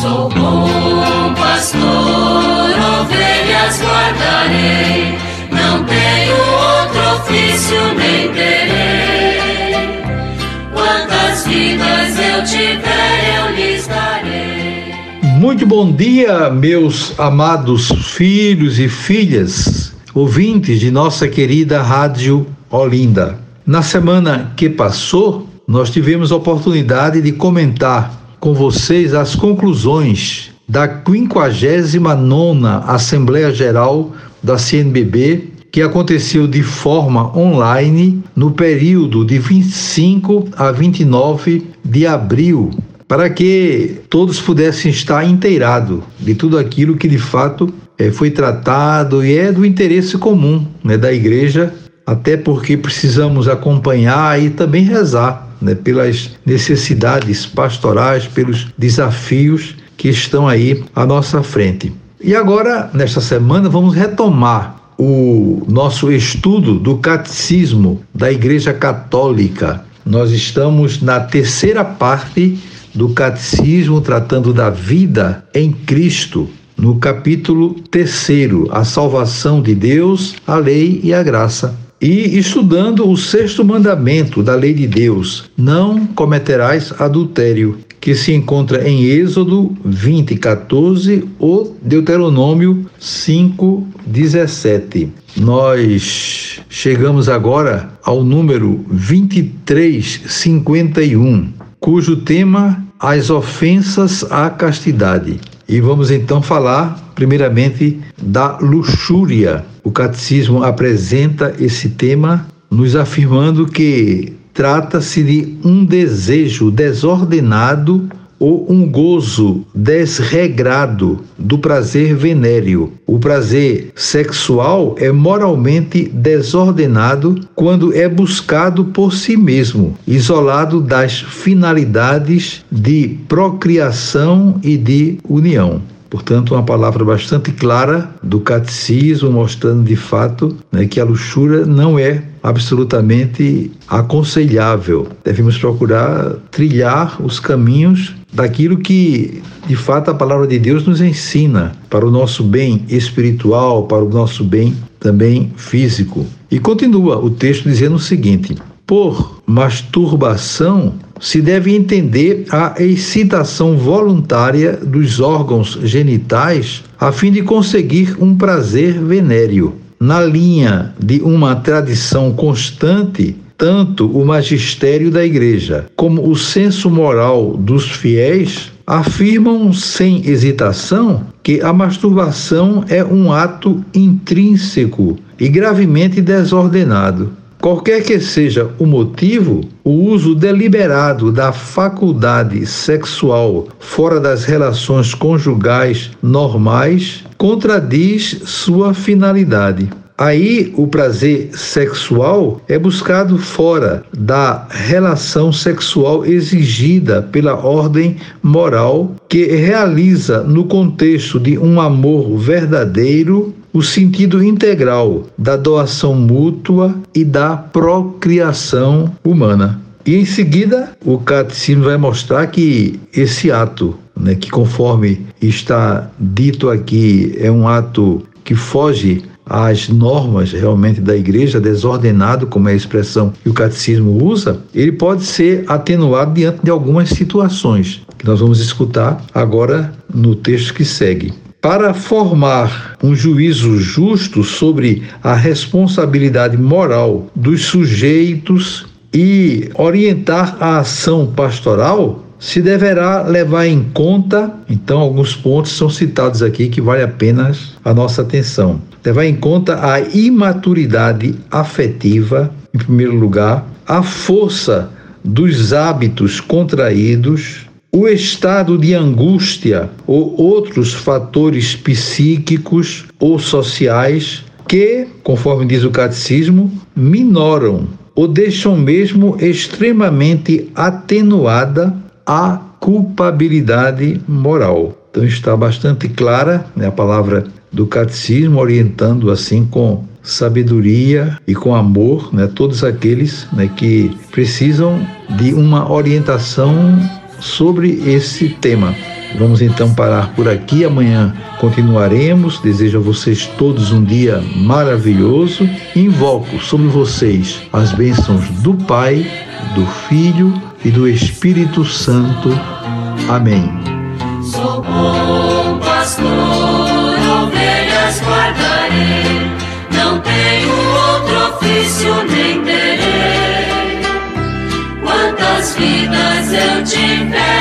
Sou bom pastor, ovelhas guardarei, não tenho outro ofício nem terei. Quantas vidas eu tiver, eu lhes darei. Muito bom dia, meus amados filhos e filhas, ouvintes de nossa querida Rádio Olinda. Na semana que passou, nós tivemos a oportunidade de comentar com vocês as conclusões da 59 Assembleia Geral da CNBB, que aconteceu de forma online no período de 25 a 29 de abril, para que todos pudessem estar inteirados de tudo aquilo que de fato é, foi tratado e é do interesse comum né, da igreja, até porque precisamos acompanhar e também rezar né, pelas necessidades pastorais, pelos desafios que estão aí à nossa frente. E agora, nesta semana, vamos retomar o nosso estudo do catecismo da Igreja Católica. Nós estamos na terceira parte do catecismo tratando da vida em Cristo, no capítulo terceiro, a salvação de Deus, a lei e a graça e estudando o sexto mandamento da lei de Deus: não cometerás adultério, que se encontra em Êxodo 20, 14 ou Deuteronômio 5, 17. Nós chegamos agora ao número 2351, cujo tema as ofensas à castidade. E vamos então falar, primeiramente, da luxúria. O catecismo apresenta esse tema nos afirmando que trata-se de um desejo desordenado ou um gozo desregrado do prazer venéreo. O prazer sexual é moralmente desordenado quando é buscado por si mesmo, isolado das finalidades de procriação e de união. Portanto, uma palavra bastante clara do catecismo, mostrando de fato né, que a luxúria não é absolutamente aconselhável. Devemos procurar trilhar os caminhos daquilo que, de fato, a palavra de Deus nos ensina para o nosso bem espiritual, para o nosso bem também físico. E continua o texto dizendo o seguinte: por masturbação se deve entender a excitação voluntária dos órgãos genitais a fim de conseguir um prazer venéreo. Na linha de uma tradição constante, tanto o magistério da Igreja como o senso moral dos fiéis afirmam sem hesitação que a masturbação é um ato intrínseco e gravemente desordenado Qualquer que seja o motivo, o uso deliberado da faculdade sexual fora das relações conjugais normais contradiz sua finalidade. Aí o prazer sexual é buscado fora da relação sexual exigida pela ordem moral que realiza no contexto de um amor verdadeiro o sentido integral da doação mútua e da procriação humana. E em seguida, o catecismo vai mostrar que esse ato, né, que conforme está dito aqui, é um ato que foge às normas realmente da igreja, desordenado, como é a expressão que o catecismo usa, ele pode ser atenuado diante de algumas situações que nós vamos escutar agora no texto que segue para formar um juízo justo sobre a responsabilidade moral dos sujeitos e orientar a ação pastoral, se deverá levar em conta, então alguns pontos são citados aqui que vale apenas a nossa atenção. Levar em conta a imaturidade afetiva, em primeiro lugar, a força dos hábitos contraídos, o estado de angústia ou outros fatores psíquicos ou sociais que, conforme diz o catecismo, minoram ou deixam mesmo extremamente atenuada a culpabilidade moral. Então está bastante clara né, a palavra do catecismo, orientando assim com sabedoria e com amor né, todos aqueles né, que precisam de uma orientação sobre esse tema. Vamos então parar por aqui. Amanhã continuaremos. Desejo a vocês todos um dia maravilhoso. Invoco sobre vocês as bênçãos do Pai, do Filho e do Espírito Santo. Amém. Sou bom pastor, ovelhas guardarei, não tenho outro ofício nem terei. Eu tiver